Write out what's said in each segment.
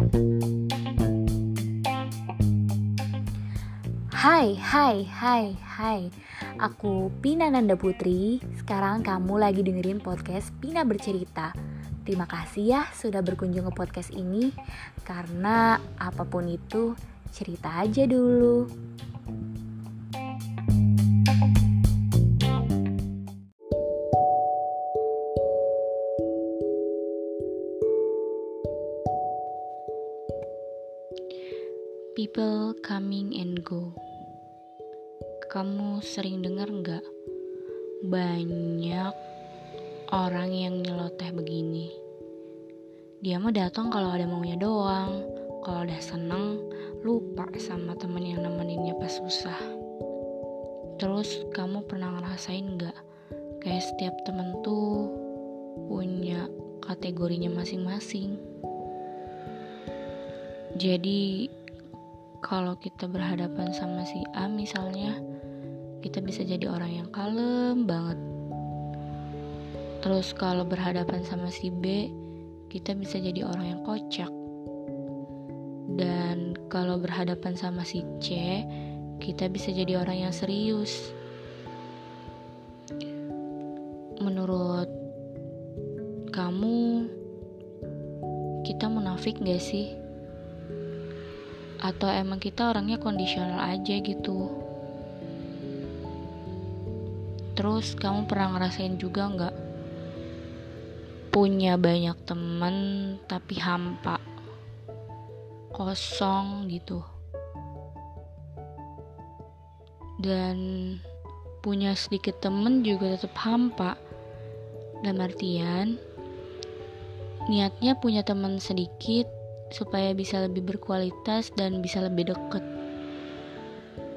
Hai, hai, hai, hai. Aku Pina Nanda Putri. Sekarang kamu lagi dengerin podcast Pina Bercerita. Terima kasih ya sudah berkunjung ke podcast ini. Karena apa pun itu cerita aja dulu People coming and go. Kamu sering dengar nggak? Banyak orang yang nyeloteh begini. Dia mah datang kalau ada maunya doang. Kalau udah seneng lupa sama temen yang nemeninnya pas susah. Terus kamu pernah ngerasain nggak? Kayak setiap temen tuh punya kategorinya masing-masing. Jadi kalau kita berhadapan sama si A misalnya kita bisa jadi orang yang kalem banget. Terus kalau berhadapan sama si B, kita bisa jadi orang yang kocak. Dan kalau berhadapan sama si C, kita bisa jadi orang yang serius. Menurut kamu, kita munafik gak sih? Atau emang kita orangnya kondisional aja gitu? Terus kamu pernah ngerasain juga nggak punya banyak temen tapi hampa, kosong gitu, dan punya sedikit temen juga tetap hampa. Dalam artian niatnya punya teman sedikit supaya bisa lebih berkualitas dan bisa lebih deket.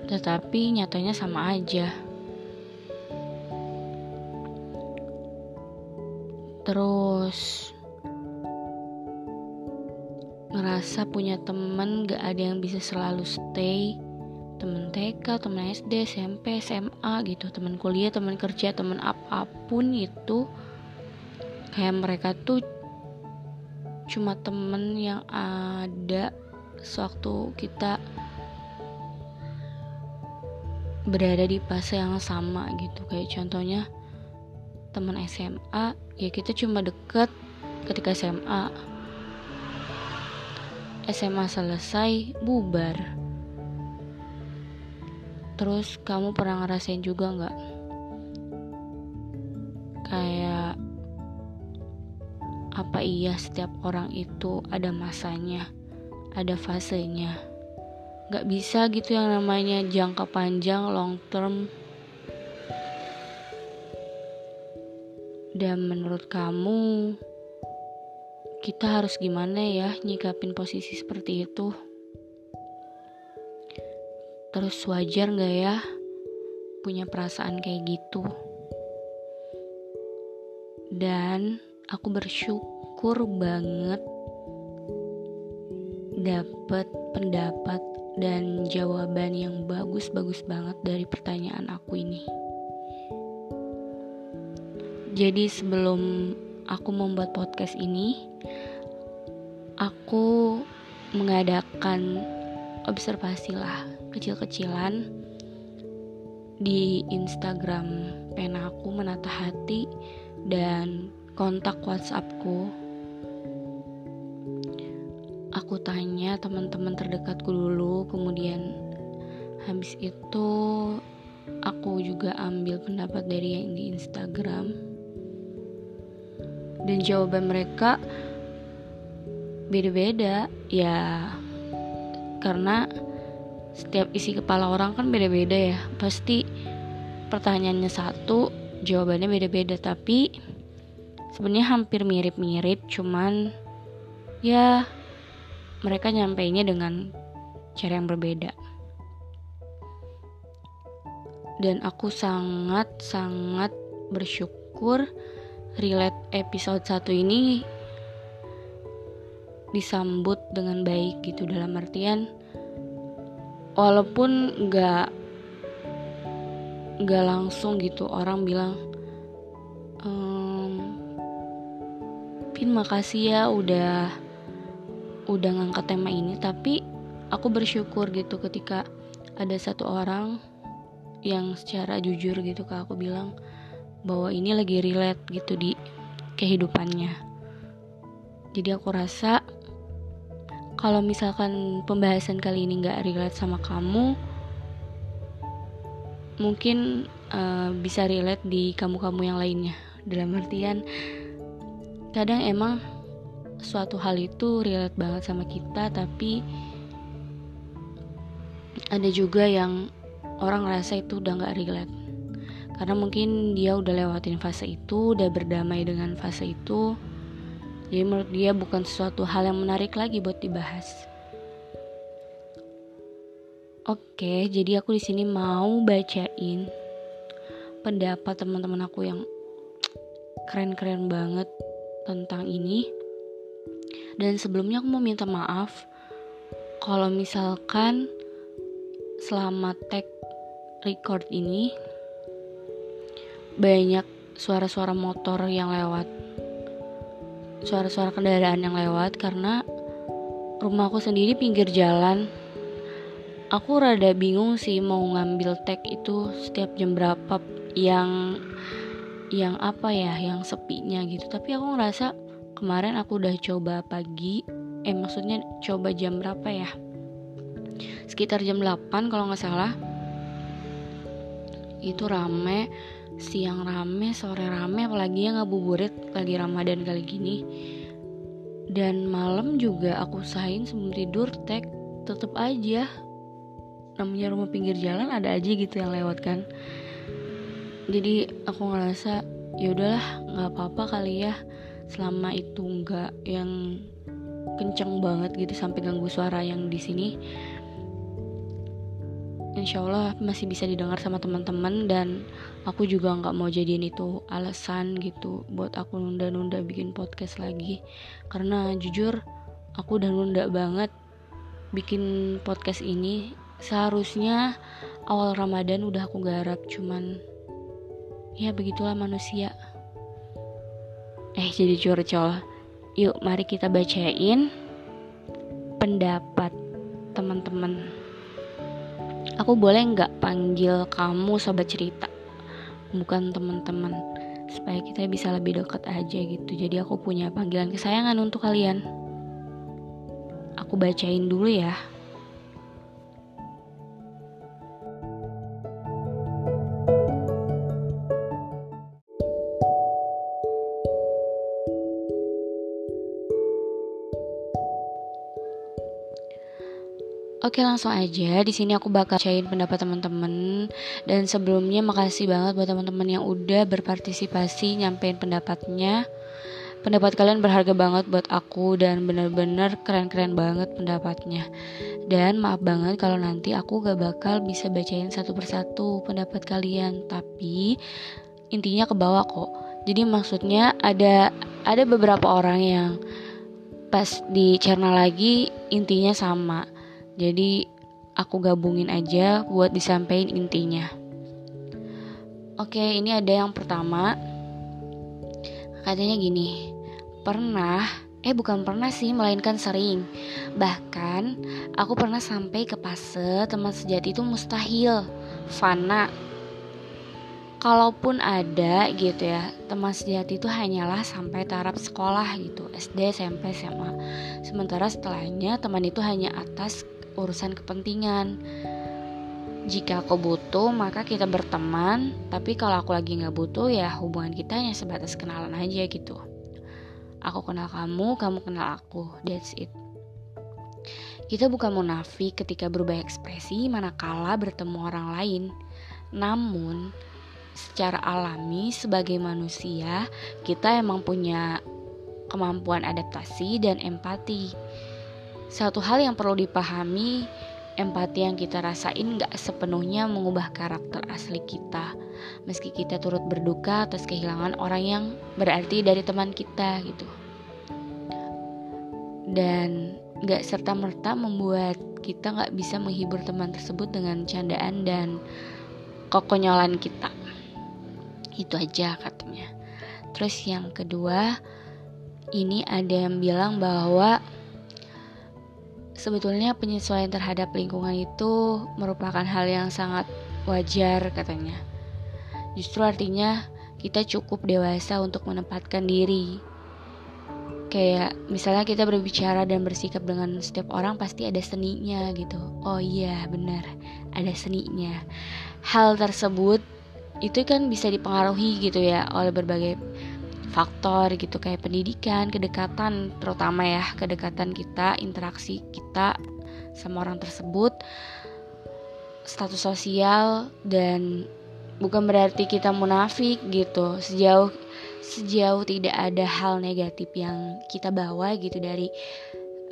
Tetapi nyatanya sama aja. terus ngerasa punya temen gak ada yang bisa selalu stay temen TK, temen SD, SMP, SMA gitu temen kuliah, temen kerja, temen apa pun itu kayak mereka tuh cuma temen yang ada sewaktu kita berada di fase yang sama gitu. Kayak contohnya teman SMA ya kita cuma deket ketika SMA SMA selesai bubar. Terus kamu pernah ngerasain juga nggak? Kayak iya setiap orang itu ada masanya ada fasenya nggak bisa gitu yang namanya jangka panjang long term Dan menurut kamu, kita harus gimana ya nyikapin posisi seperti itu? Terus wajar gak ya punya perasaan kayak gitu? Dan aku bersyukur banget dapat pendapat dan jawaban yang bagus-bagus banget dari pertanyaan aku ini. Jadi sebelum aku membuat podcast ini, aku mengadakan observasi lah kecil-kecilan di Instagram pena aku menata hati dan kontak WhatsAppku. Aku tanya teman-teman terdekatku dulu, kemudian habis itu aku juga ambil pendapat dari yang di Instagram. Dan jawaban mereka beda-beda ya. Karena setiap isi kepala orang kan beda-beda ya. Pasti pertanyaannya satu jawabannya beda-beda. Tapi sebenarnya hampir mirip-mirip cuman ya mereka nyampainya dengan cara yang berbeda. Dan aku sangat sangat bersyukur relate episode 1 ini disambut dengan baik gitu dalam artian walaupun nggak nggak langsung gitu orang bilang ehm, Pin makasih ya udah udah ngangkat tema ini tapi aku bersyukur gitu ketika ada satu orang yang secara jujur gitu ke aku bilang bahwa ini lagi relate gitu di kehidupannya. Jadi aku rasa kalau misalkan pembahasan kali ini nggak relate sama kamu mungkin uh, bisa relate di kamu-kamu yang lainnya. Dalam artian kadang emang suatu hal itu relate banget sama kita tapi ada juga yang orang ngerasa itu udah nggak relate. Karena mungkin dia udah lewatin fase itu udah berdamai dengan fase itu. Jadi menurut dia bukan sesuatu hal yang menarik lagi buat dibahas. Oke jadi aku di sini mau bacain pendapat teman-teman aku yang keren-keren banget tentang ini dan sebelumnya aku mau minta maaf kalau misalkan selama tag record ini banyak suara-suara motor yang lewat suara-suara kendaraan yang lewat karena rumahku sendiri pinggir jalan. Aku rada bingung sih mau ngambil tag itu setiap jam berapa yang yang apa ya yang sepinya gitu. Tapi aku ngerasa kemarin aku udah coba pagi. Eh maksudnya coba jam berapa ya? Sekitar jam 8 kalau nggak salah. Itu rame siang rame sore rame apalagi yang ngabuburit lagi ramadan kali gini. Dan malam juga aku usahain sebelum tidur tag tetep aja. Namanya rumah pinggir jalan ada aja gitu yang lewat kan. Jadi aku ngerasa ya udahlah nggak apa-apa kali ya selama itu nggak yang kenceng banget gitu sampai ganggu suara yang di sini insya Allah masih bisa didengar sama teman-teman. Dan aku juga nggak mau jadiin itu alasan gitu buat aku nunda-nunda bikin podcast lagi. Karena jujur aku udah nunda banget bikin podcast ini. Seharusnya awal Ramadan udah aku garap cuman ya begitulah manusia eh jadi curcol yuk mari kita bacain pendapat teman-teman Aku boleh nggak panggil kamu sobat cerita, bukan teman-teman, supaya kita bisa lebih dekat aja gitu. Jadi aku punya panggilan kesayangan untuk kalian. Aku bacain dulu ya. Oke langsung aja di sini aku bakal cain pendapat teman-teman dan sebelumnya makasih banget buat teman-teman yang udah berpartisipasi nyampein pendapatnya. Pendapat kalian berharga banget buat aku dan bener-bener keren-keren banget pendapatnya. Dan maaf banget kalau nanti aku gak bakal bisa bacain satu persatu pendapat kalian, tapi intinya ke bawah kok. Jadi maksudnya ada ada beberapa orang yang pas di channel lagi intinya sama jadi aku gabungin aja buat disampaikan intinya. Oke, ini ada yang pertama. Katanya gini, pernah, eh bukan pernah sih, melainkan sering. Bahkan aku pernah sampai ke fase teman sejati itu mustahil, fana. Kalaupun ada gitu ya, teman sejati itu hanyalah sampai taraf sekolah gitu, SD, SMP, SMA. Sementara setelahnya teman itu hanya atas urusan kepentingan. Jika aku butuh, maka kita berteman. Tapi kalau aku lagi nggak butuh, ya hubungan kita hanya sebatas kenalan aja gitu. Aku kenal kamu, kamu kenal aku. That's it. Kita bukan munafik ketika berubah ekspresi manakala bertemu orang lain. Namun, secara alami sebagai manusia, kita emang punya kemampuan adaptasi dan empati satu hal yang perlu dipahami, empati yang kita rasain gak sepenuhnya mengubah karakter asli kita. Meski kita turut berduka atas kehilangan orang yang berarti dari teman kita gitu. Dan gak serta-merta membuat kita gak bisa menghibur teman tersebut dengan candaan dan kekonyolan kita. Itu aja katanya. Terus yang kedua, ini ada yang bilang bahwa sebetulnya penyesuaian terhadap lingkungan itu merupakan hal yang sangat wajar katanya. Justru artinya kita cukup dewasa untuk menempatkan diri. Kayak misalnya kita berbicara dan bersikap dengan setiap orang pasti ada seninya gitu. Oh iya benar, ada seninya. Hal tersebut itu kan bisa dipengaruhi gitu ya oleh berbagai faktor gitu kayak pendidikan, kedekatan terutama ya, kedekatan kita, interaksi kita sama orang tersebut, status sosial dan bukan berarti kita munafik gitu. Sejauh sejauh tidak ada hal negatif yang kita bawa gitu dari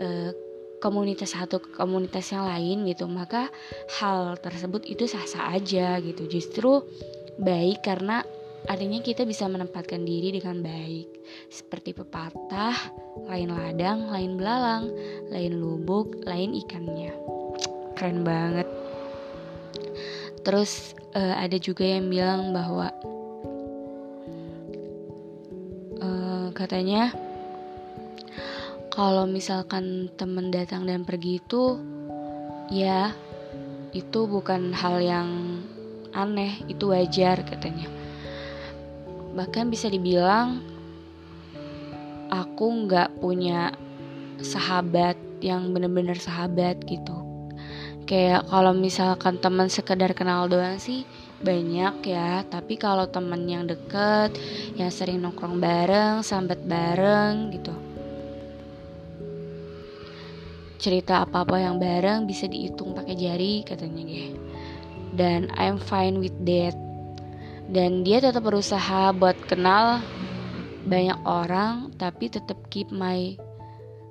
uh, komunitas satu ke komunitas yang lain gitu, maka hal tersebut itu sah-sah aja gitu. Justru baik karena Artinya kita bisa menempatkan diri dengan baik. Seperti pepatah Lain ladang, lain belalang Lain lubuk, lain ikannya. Keren banget. Terus uh, ada juga yang bilang bahwa uh, Katanya Kalau misalkan temen datang dan pergi itu Ya Itu bukan hal yang aneh Itu wajar katanya bahkan bisa dibilang aku nggak punya sahabat yang bener-bener sahabat gitu. Kayak kalau misalkan teman sekedar kenal doang sih banyak ya. Tapi kalau temen yang deket yang sering nongkrong bareng sambat bareng gitu. Cerita apa-apa yang bareng bisa dihitung pakai jari katanya gue dan I'm fine with that dan dia tetap berusaha buat kenal banyak orang tapi tetap keep my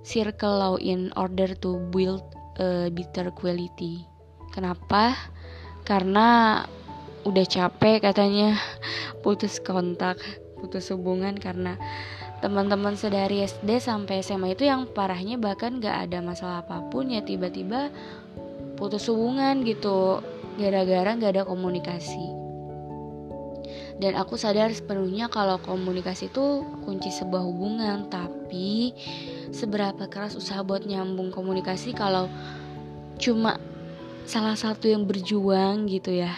circle low in order to build a better quality. Kenapa? Karena udah capek katanya. Putus kontak putus hubungan karena teman-teman sedari SD sampai SMA itu yang parahnya bahkan gak ada masalah apa pun ya tiba-tiba putus hubungan gitu. Gara-gara gak ada komunikasi dan aku sadar sepenuhnya kalau komunikasi itu kunci sebuah hubungan. Tapi seberapa keras usaha buat nyambung komunikasi kalau cuma salah satu yang berjuang gitu ya?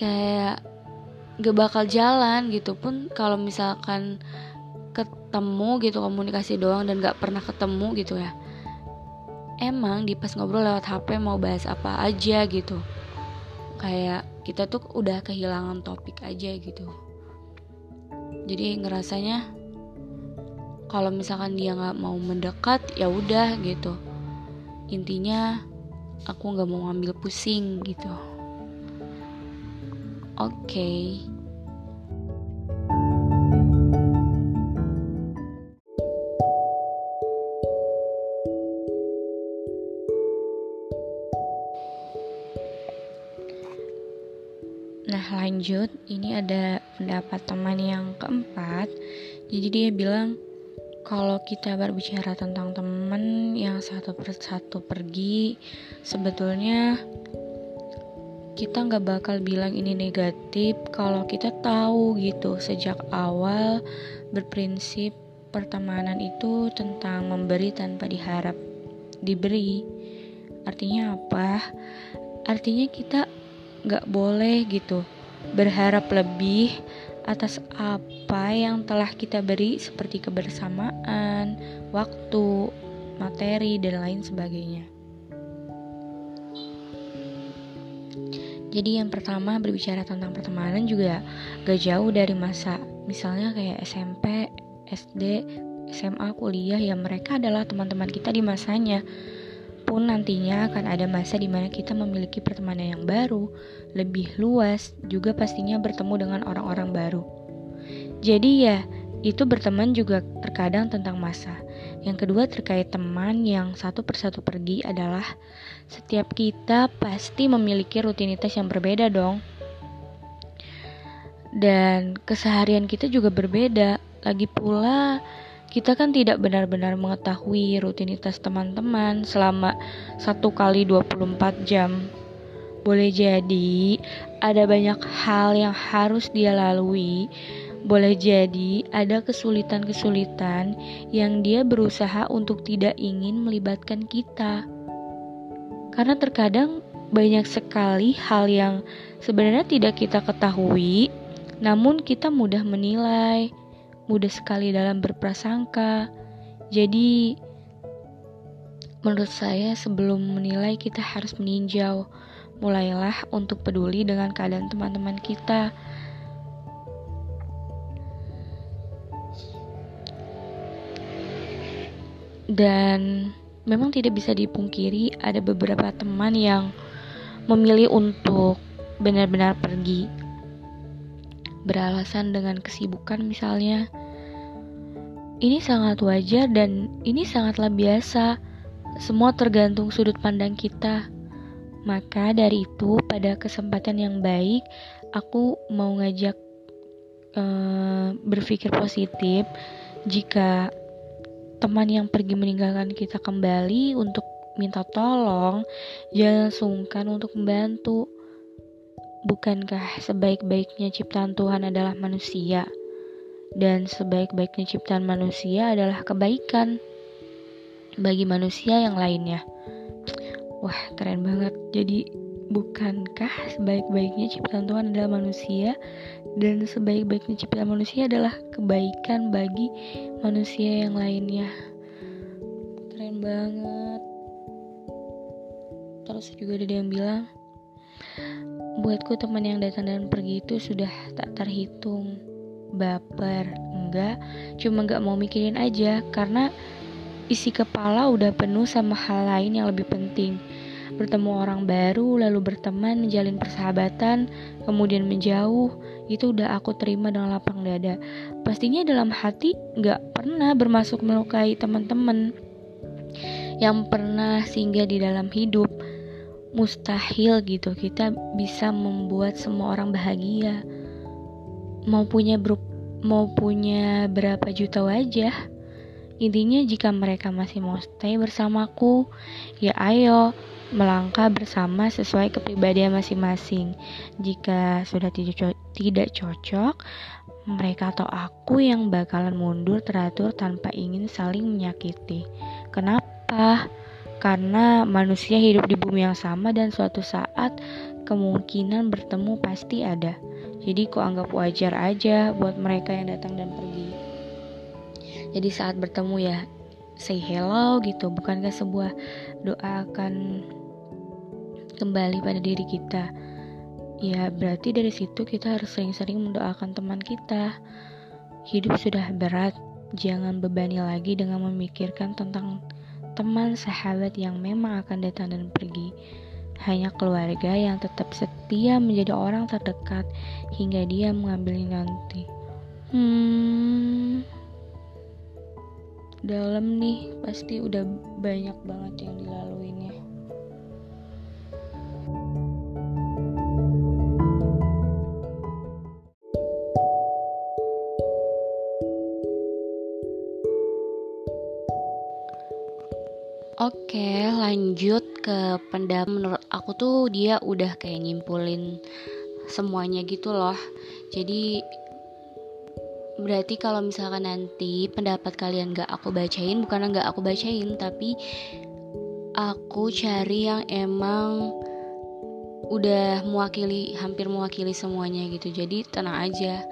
Kayak gak bakal jalan gitu pun kalau misalkan ketemu gitu komunikasi doang dan gak pernah ketemu gitu ya. Emang di pas ngobrol lewat HP mau bahas apa aja gitu. Kayak kita tuh udah kehilangan topik aja gitu. Jadi ngerasanya kalau misalkan dia nggak mau mendekat ya udah gitu. Intinya aku nggak mau ngambil pusing gitu. Oke. okay. Lanjut, ini ada pendapat teman yang keempat. Jadi dia bilang kalau kita berbicara tentang teman yang satu persatu pergi, sebetulnya kita nggak bakal bilang ini negatif kalau kita tahu gitu sejak awal berprinsip pertemanan itu tentang memberi tanpa diharap diberi. Artinya apa? Artinya kita gak boleh gitu berharap lebih atas apa yang telah kita beri seperti kebersamaan, waktu, materi, dan lain sebagainya. Jadi yang pertama berbicara tentang pertemanan juga gak jauh dari masa Misalnya kayak SMP, SD, SMA, kuliah ya mereka adalah teman-teman kita di masanya pun nantinya akan ada masa di mana kita memiliki pertemanan yang baru, lebih luas, juga pastinya bertemu dengan orang-orang baru. Jadi ya, itu berteman juga terkadang tentang masa. Yang kedua terkait teman yang satu persatu pergi adalah setiap kita pasti memiliki rutinitas yang berbeda dong. Dan keseharian kita juga berbeda. Lagi pula, kita kan tidak benar-benar mengetahui rutinitas teman-teman selama satu kali 24 jam. Boleh jadi ada banyak hal yang harus dia lalui Boleh jadi ada kesulitan-kesulitan yang dia berusaha untuk tidak ingin melibatkan kita. Karena terkadang banyak sekali hal yang sebenarnya tidak kita ketahui, namun kita mudah menilai, mudah sekali dalam berprasangka. Jadi, menurut saya, sebelum menilai, kita harus meninjau. Mulailah untuk peduli dengan keadaan teman-teman kita Dan memang tidak bisa dipungkiri ada beberapa teman yang memilih untuk benar-benar pergi. Beralasan dengan kesibukan misalnya. Ini sangat wajar dan ini sangatlah biasa. Semua tergantung sudut pandang kita. Maka dari itu, pada kesempatan yang baik, aku mau ngajak uh, berpikir positif jika teman yang pergi meninggalkan kita kembali untuk minta tolong, jangan sungkan untuk membantu. Bukankah sebaik-baiknya ciptaan Tuhan adalah manusia? Dan sebaik-baiknya ciptaan manusia adalah kebaikan bagi manusia yang lainnya. Wah, keren banget. Jadi, bukankah sebaik-baiknya ciptaan Tuhan adalah manusia dan sebaik-baiknya ciptaan manusia adalah kebaikan bagi manusia yang lainnya keren banget terus juga ada yang bilang buatku teman yang datang dan pergi itu sudah tak terhitung baper enggak cuma nggak mau mikirin aja karena isi kepala udah penuh sama hal lain yang lebih penting bertemu orang baru, lalu berteman, menjalin persahabatan, kemudian menjauh, itu udah aku terima dengan lapang dada. Pastinya dalam hati gak pernah bermasuk melukai teman-teman yang pernah singgah di dalam hidup. Mustahil gitu kita bisa membuat semua orang bahagia. Mau punya ber mau punya berapa juta wajah. Intinya jika mereka masih mau stay bersamaku, ya ayo melangkah bersama sesuai kepribadian masing-masing. Jika sudah tidak cocok, mereka atau aku yang bakalan mundur teratur tanpa ingin saling menyakiti. Kenapa? Karena manusia hidup di bumi yang sama dan suatu saat kemungkinan bertemu pasti ada. Jadi ku anggap wajar aja buat mereka yang datang dan pergi. Jadi saat bertemu ya say hello gitu, bukankah sebuah doa akan kembali pada diri kita. Ya, berarti dari situ kita harus sering-sering mendoakan teman kita. Hidup sudah berat, jangan bebani lagi dengan memikirkan tentang teman sahabat yang memang akan datang dan pergi. Hanya keluarga yang tetap setia menjadi orang terdekat hingga dia mengambilnya nanti. Hmm, dalam nih, pasti udah banyak banget yang dilaluinya. Oke, lanjut ke pendapat menurut aku tuh dia udah kayak nyimpulin semuanya gitu loh. Jadi berarti kalau misalkan nanti pendapat kalian gak aku bacain, bukan gak aku bacain, tapi aku cari yang emang udah mewakili hampir mewakili semuanya gitu. Jadi tenang aja.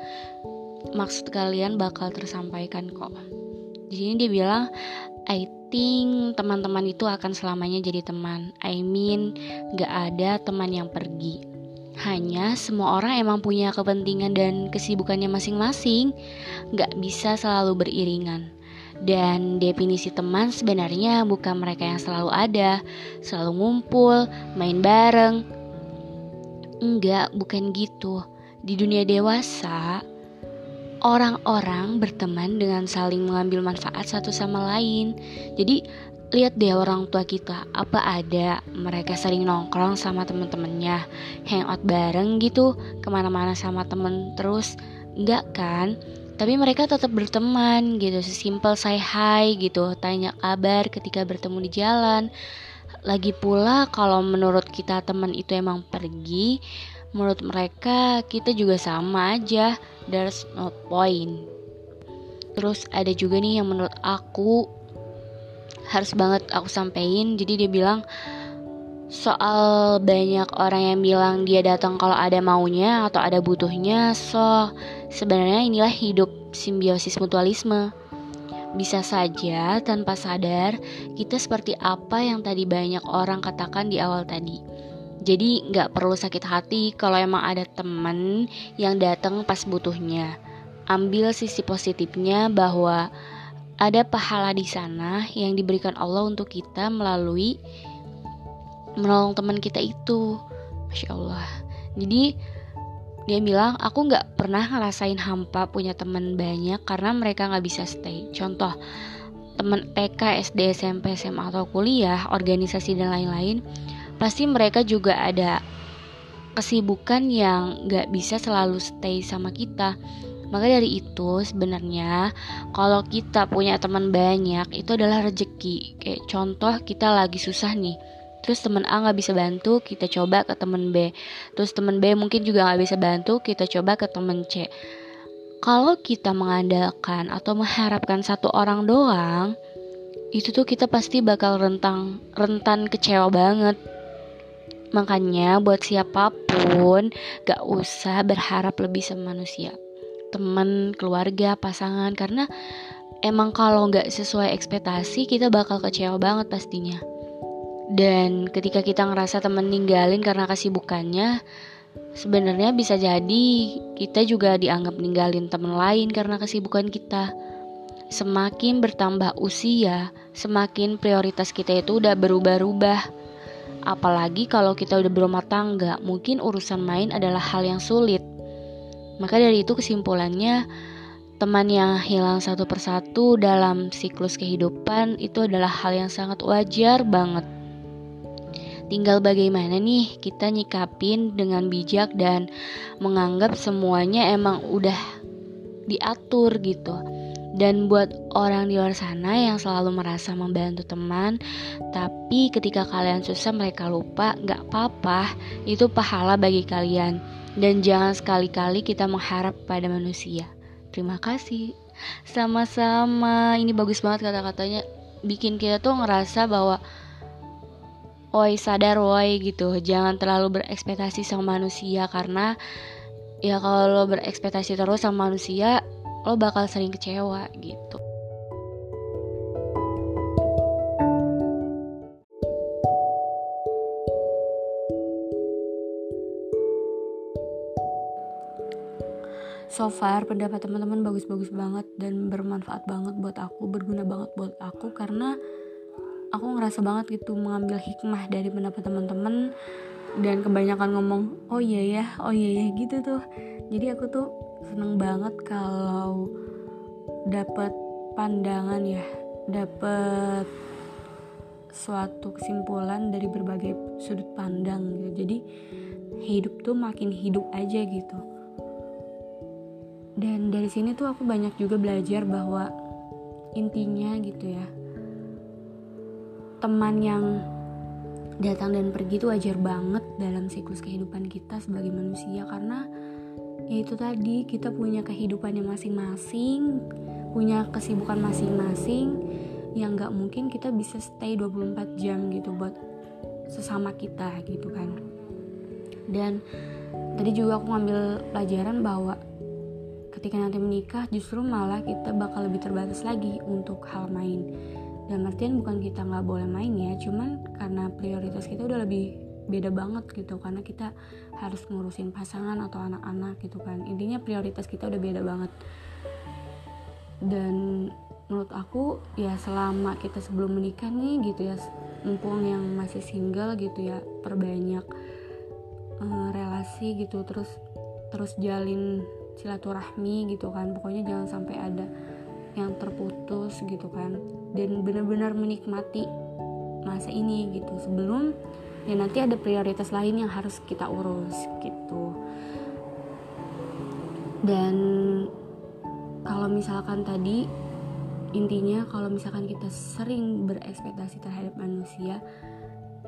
Maksud kalian bakal tersampaikan kok. Di sini dia bilang I think teman-teman itu akan selamanya jadi teman. I mean, gak ada teman yang pergi. Hanya semua orang emang punya kepentingan dan kesibukannya masing-masing. Gak bisa selalu beriringan. Dan definisi teman sebenarnya bukan mereka yang selalu ada, selalu ngumpul, main bareng. Enggak, bukan gitu. Di dunia dewasa, orang-orang berteman dengan saling mengambil manfaat satu sama lain. Jadi lihat deh orang tua kita apa ada mereka sering nongkrong sama temen-temennya hangout bareng gitu ke mana-mana sama temen terus. Enggak kan? Tapi mereka tetap berteman gitu sesimpel say hi gitu tanya kabar ketika bertemu di jalan. Lagi pula kalau menurut kita teman itu emang pergi menurut mereka kita juga sama aja. There's no point. Terus ada juga nih yang menurut aku harus banget aku sampein. Jadi dia bilang soal banyak orang yang bilang dia datang kalau ada maunya atau ada butuhnya so sebenarnya inilah hidup simbiosis mutualisme. Bisa saja tanpa sadar kita seperti apa yang tadi banyak orang katakan di awal tadi jadi nggak perlu sakit hati kalau emang ada temen yang datang pas butuhnya. Ambil sisi positifnya bahwa ada pahala di sana yang diberikan Allah untuk kita melalui menolong teman kita itu. Masya Allah. Jadi dia bilang aku nggak pernah ngerasain hampa punya teman banyak karena mereka nggak bisa stay. Contoh teman TK, SD, SMP, SMA atau kuliah, organisasi dan lain-lain, pasti mereka juga ada kesibukan yang nggak bisa selalu stay sama kita. Maka dari itu sebenarnya kalau kita punya teman banyak itu adalah rezeki. Kayak contoh kita lagi susah nih, terus teman A nggak bisa bantu kita coba ke teman B terus teman B mungkin juga nggak bisa bantu kita coba ke teman C kalau kita mengandalkan atau mengharapkan satu orang doang itu tuh kita pasti bakal rentang rentan kecewa banget makanya buat siapa pun gak usah berharap lebih sama manusia teman keluarga pasangan karena emang kalau nggak sesuai ekspektasi kita bakal kecewa banget pastinya dan ketika kita ngerasa temen ninggalin karena kesibukannya, sebenarnya bisa jadi kita juga dianggap ninggalin temen lain karena kesibukan kita. Semakin bertambah usia, semakin prioritas kita itu udah berubah-ubah. Apalagi kalau kita udah berumah tangga, mungkin urusan main adalah hal yang sulit. Maka dari itu kesimpulannya, teman yang hilang satu persatu dalam siklus kehidupan itu adalah hal yang sangat wajar banget. Tinggal bagaimana nih kita nyikapin dengan bijak dan menganggap semuanya emang udah diatur gitu. Dan buat orang di luar sana yang selalu merasa membantu teman, tapi ketika kalian susah mereka lupa, gak apa-apa, itu pahala bagi kalian. Dan jangan sekali-kali kita mengharap pada manusia. Terima kasih. Sama-sama, ini bagus banget kata-katanya. Bikin kita tuh ngerasa bahwa woi sadar woi gitu jangan terlalu berekspektasi sama manusia karena ya kalau berekspektasi terus sama manusia lo bakal sering kecewa gitu. So far pendapat teman-teman bagus-bagus banget dan bermanfaat banget buat aku, berguna banget buat aku karena aku ngerasa banget gitu mengambil hikmah dari pendapat teman-teman dan kebanyakan ngomong oh iya ya oh iya ya gitu tuh. Jadi aku tuh seneng banget kalau dapat pandangan ya dapat suatu kesimpulan dari berbagai sudut pandang gitu. Jadi hidup tuh makin hidup aja gitu. Dan dari sini tuh aku banyak juga belajar bahwa intinya gitu ya teman yang datang dan pergi itu wajar banget dalam siklus kehidupan kita sebagai manusia. Karena ya itu tadi kita punya kehidupannya masing-masing punya kesibukan masing-masing yang nggak mungkin kita bisa stay 24 jam gitu buat sesama kita gitu kan. Dan tadi juga aku ngambil pelajaran bahwa ketika nanti menikah justru malah kita bakal lebih terbatas lagi untuk hal main. Dan artian bukan kita nggak boleh main ya cuman karena prioritas kita udah lebih beda banget gitu karena kita harus ngurusin pasangan atau anak-anak gitu kan. Intinya prioritas kita udah beda banget. Dan menurut aku ya selama kita sebelum menikah nih gitu ya mumpung yang masih single gitu ya perbanyak uh, relasi gitu terus terus jalin silaturahmi gitu kan. Pokoknya jangan sampai ada yang terputus gitu kan. Dan benar-benar menikmati masa ini gitu. Sebelum ya nanti ada prioritas lain yang harus kita urus gitu. Dan kalau misalkan tadi intinya kalau misalkan kita sering berekspektasi terhadap manusia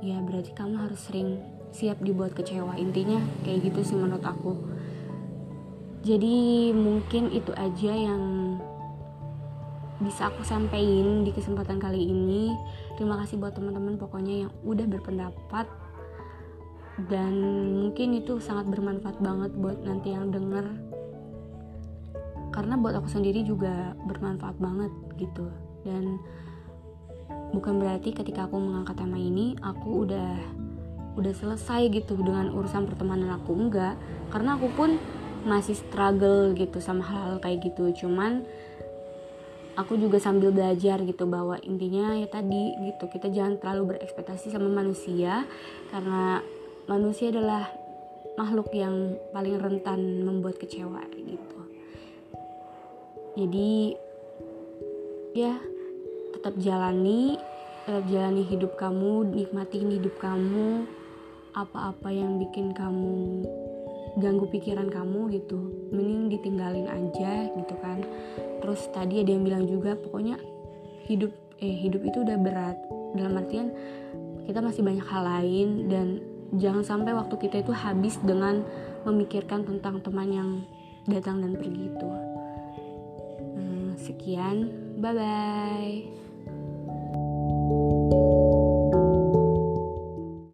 ya berarti kamu harus sering siap dibuat kecewa. Intinya kayak gitu sih menurut aku. Jadi mungkin itu aja yang bisa aku sampaikan di kesempatan kali ini terima kasih buat teman-teman pokoknya yang udah berpendapat. Dan mungkin itu sangat bermanfaat banget buat nanti yang denger. Karena buat aku sendiri juga bermanfaat banget gitu. Dan bukan berarti ketika aku mengangkat tema ini aku udah udah selesai gitu dengan urusan pertemanan aku. Enggak. Karena aku pun masih struggle gitu sama hal-hal kayak gitu. Cuman aku juga sambil belajar gitu bahwa intinya ya tadi gitu kita jangan terlalu berekspektasi sama manusia karena manusia adalah makhluk yang paling rentan membuat kecewa gitu. Jadi ya tetap jalani tetap jalani hidup kamu nikmatin hidup kamu apa-apa yang bikin kamu ganggu pikiran kamu gitu. Mending ditinggalin aja gitu kan. Terus tadi ada yang bilang juga pokoknya hidup eh hidup itu udah berat. Dalam artian kita masih banyak hal lain dan jangan sampai waktu kita itu habis dengan memikirkan tentang teman yang datang dan pergi itu. Hmm, sekian. Bye bye